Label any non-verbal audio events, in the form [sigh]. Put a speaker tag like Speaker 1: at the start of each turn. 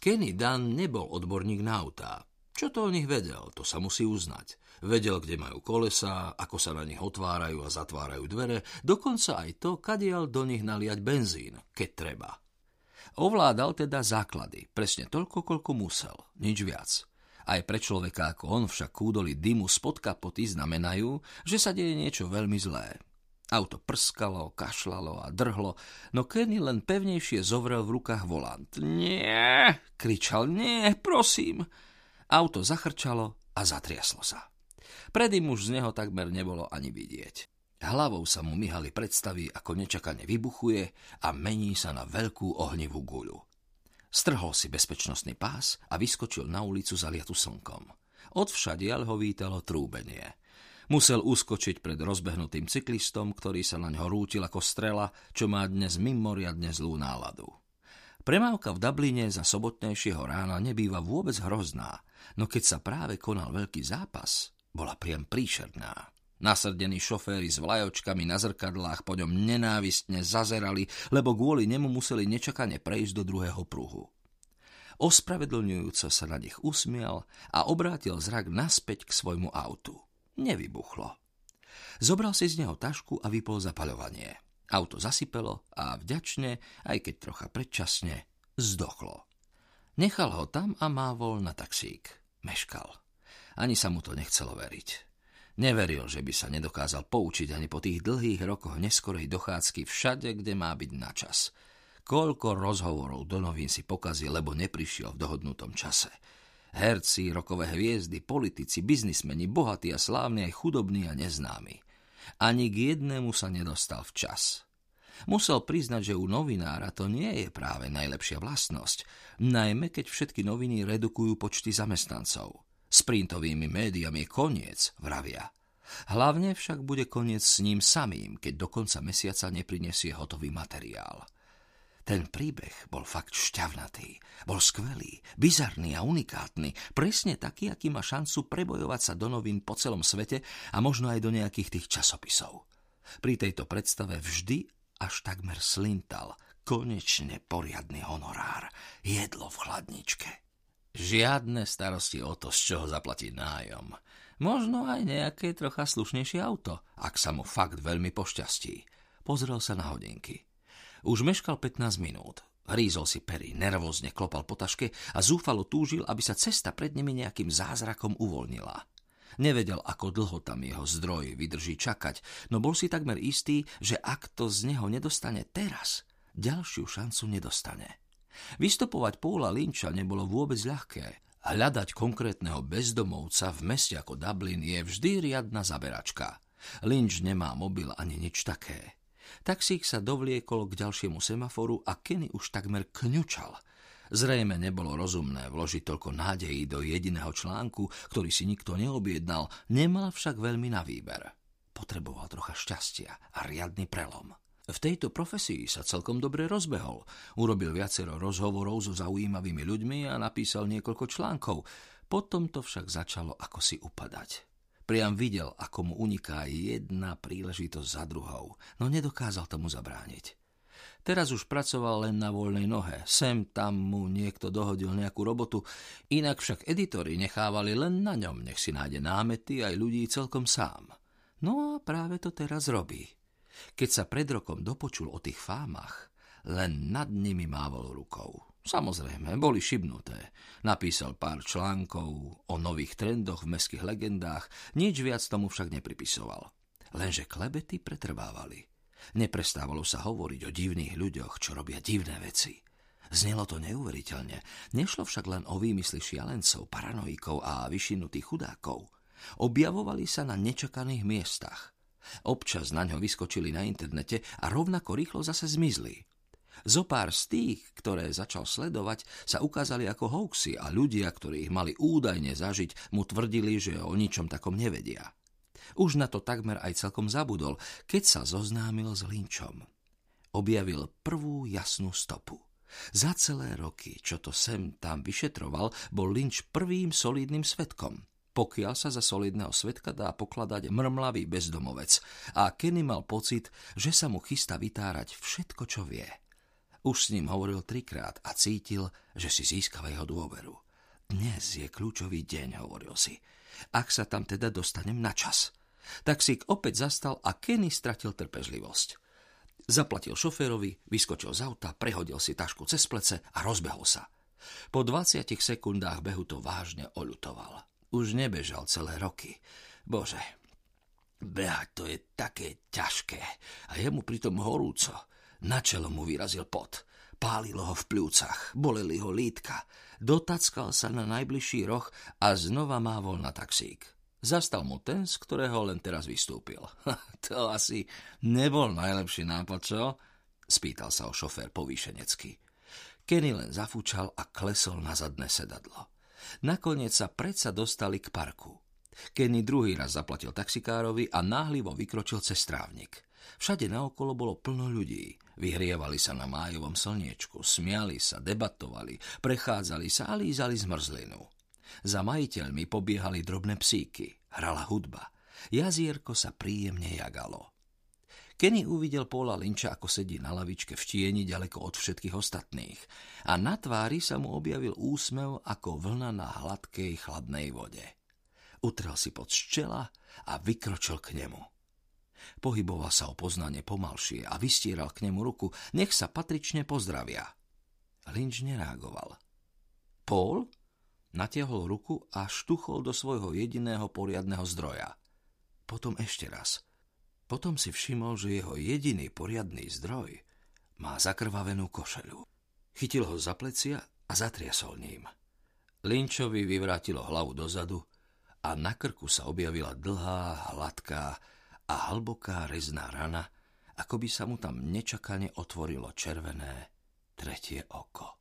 Speaker 1: Kenny Dunn nebol odborník na autá. Čo to o nich vedel, to sa musí uznať. Vedel, kde majú kolesa, ako sa na nich otvárajú a zatvárajú dvere, dokonca aj to, kadiaľ do nich naliať benzín, keď treba. Ovládal teda základy, presne toľko, koľko musel, nič viac. Aj pre človeka ako on však kúdoli dymu spod kapoty znamenajú, že sa deje niečo veľmi zlé. Auto prskalo, kašlalo a drhlo, no Kenny len pevnejšie zovrel v rukách volant. Nie, kričal, nie, prosím. Auto zachrčalo a zatriaslo sa. Predým už z neho takmer nebolo ani vidieť. Hlavou sa mu myhali predstavy, ako nečakane vybuchuje a mení sa na veľkú ohnivú guľu. Strhol si bezpečnostný pás a vyskočil na ulicu zaliatu slnkom. Odvšadiaľ ho vítalo trúbenie. Musel uskočiť pred rozbehnutým cyklistom, ktorý sa na ňo rútil ako strela, čo má dnes mimoriadne zlú náladu. Premávka v Dubline za sobotnejšieho rána nebýva vôbec hrozná, no keď sa práve konal veľký zápas, bola priam príšerná. Nasrdení šoféry s vlajočkami na zrkadlách po ňom nenávistne zazerali, lebo kvôli nemu museli nečakane prejsť do druhého pruhu. Ospravedlňujúco sa na nich usmial a obrátil zrak naspäť k svojmu autu nevybuchlo. Zobral si z neho tašku a vypol zapaľovanie. Auto zasypelo a vďačne, aj keď trocha predčasne, zdochlo. Nechal ho tam a mávol na taxík. Meškal. Ani sa mu to nechcelo veriť. Neveril, že by sa nedokázal poučiť ani po tých dlhých rokoch neskorej dochádzky všade, kde má byť na čas. Koľko rozhovorov do novín si pokazil, lebo neprišiel v dohodnutom čase – Herci, rokové hviezdy, politici, biznismeni, bohatí a slávni aj chudobní a neznámi. Ani k jednému sa nedostal včas. Musel priznať, že u novinára to nie je práve najlepšia vlastnosť, najmä keď všetky noviny redukujú počty zamestnancov. S printovými médiami je koniec, vravia. Hlavne však bude koniec s ním samým, keď do konca mesiaca neprinesie hotový materiál. Ten príbeh bol fakt šťavnatý, bol skvelý, bizarný a unikátny, presne taký, aký má šancu prebojovať sa do novín po celom svete a možno aj do nejakých tých časopisov. Pri tejto predstave vždy až takmer slintal, konečne poriadny honorár, jedlo v chladničke. Žiadne starosti o to, z čoho zaplatiť nájom. Možno aj nejaké trocha slušnejšie auto, ak sa mu fakt veľmi pošťastí. Pozrel sa na hodinky. Už meškal 15 minút. Hrízol si pery, nervózne klopal po taške a zúfalo túžil, aby sa cesta pred nimi nejakým zázrakom uvoľnila. Nevedel, ako dlho tam jeho zdroj vydrží čakať, no bol si takmer istý, že ak to z neho nedostane teraz, ďalšiu šancu nedostane. Vystopovať Póla Linča nebolo vôbec ľahké. Hľadať konkrétneho bezdomovca v meste ako Dublin je vždy riadna zaberačka. Lynch nemá mobil ani nič také. Taxík sa dovliekol k ďalšiemu semaforu a Kenny už takmer kňučal. Zrejme nebolo rozumné vložiť toľko nádejí do jediného článku, ktorý si nikto neobjednal, nemal však veľmi na výber. Potreboval trocha šťastia a riadny prelom. V tejto profesii sa celkom dobre rozbehol. Urobil viacero rozhovorov so zaujímavými ľuďmi a napísal niekoľko článkov. Potom to však začalo ako si upadať. Priam videl, ako mu uniká jedna príležitosť za druhou, no nedokázal tomu zabrániť. Teraz už pracoval len na voľnej nohe. Sem tam mu niekto dohodil nejakú robotu, inak však editori nechávali len na ňom, nech si nájde námety aj ľudí celkom sám. No a práve to teraz robí. Keď sa pred rokom dopočul o tých fámach, len nad nimi mávol rukou. Samozrejme, boli šibnuté. Napísal pár článkov o nových trendoch v meských legendách, nič viac tomu však nepripisoval. Lenže klebety pretrvávali. Neprestávalo sa hovoriť o divných ľuďoch, čo robia divné veci. Znelo to neuveriteľne. Nešlo však len o výmysly šialencov, paranoikov a vyšinutých chudákov. Objavovali sa na nečakaných miestach. Občas na ňo vyskočili na internete a rovnako rýchlo zase zmizli. Zopár z tých, ktoré začal sledovať, sa ukázali ako hoaxy a ľudia, ktorí ich mali údajne zažiť, mu tvrdili, že o ničom takom nevedia. Už na to takmer aj celkom zabudol, keď sa zoznámil s Linčom. Objavil prvú jasnú stopu. Za celé roky, čo to sem tam vyšetroval, bol Lynch prvým solidným svetkom. Pokiaľ sa za solidného svetka dá pokladať mrmlavý bezdomovec a Kenny mal pocit, že sa mu chystá vytárať všetko, čo vie. Už s ním hovoril trikrát a cítil, že si získava jeho dôveru. Dnes je kľúčový deň, hovoril si. Ak sa tam teda dostanem na čas. Taxík opäť zastal a Kenny stratil trpežlivosť. Zaplatil šoférovi, vyskočil z auta, prehodil si tašku cez plece a rozbehol sa. Po 20 sekundách behu to vážne oľutoval. Už nebežal celé roky. Bože, behať to je také ťažké a je mu pritom horúco. Na čelo mu vyrazil pot. Pálilo ho v pľúcach, boleli ho lítka. Dotackal sa na najbližší roh a znova mávol na taxík. Zastal mu ten, z ktorého len teraz vystúpil. [laughs] to asi nebol najlepší nápad, čo? Spýtal sa o šofér povýšenecky. Kenny len zafúčal a klesol na zadné sedadlo. Nakoniec sa predsa dostali k parku. Kenny druhý raz zaplatil taxikárovi a náhlivo vykročil cez strávnik. Všade naokolo bolo plno ľudí. Vyhrievali sa na májovom slniečku, smiali sa, debatovali, prechádzali sa a lízali zmrzlinu. Za majiteľmi pobiehali drobné psíky, hrala hudba. Jazierko sa príjemne jagalo. Kenny uvidel Paula Lynča, ako sedí na lavičke v tieni ďaleko od všetkých ostatných a na tvári sa mu objavil úsmev ako vlna na hladkej chladnej vode. Utrel si pod čela a vykročil k nemu. Pohyboval sa o poznanie pomalšie a vystieral k nemu ruku, nech sa patrične pozdravia. Lynč nereagoval. Paul natiahol ruku a štuchol do svojho jediného poriadného zdroja. Potom ešte raz – potom si všimol, že jeho jediný poriadný zdroj má zakrvavenú košelu. Chytil ho za plecia a zatriasol ním. Linčovi vyvrátilo hlavu dozadu a na krku sa objavila dlhá, hladká a hlboká rezná rana, ako by sa mu tam nečakane otvorilo červené tretie oko.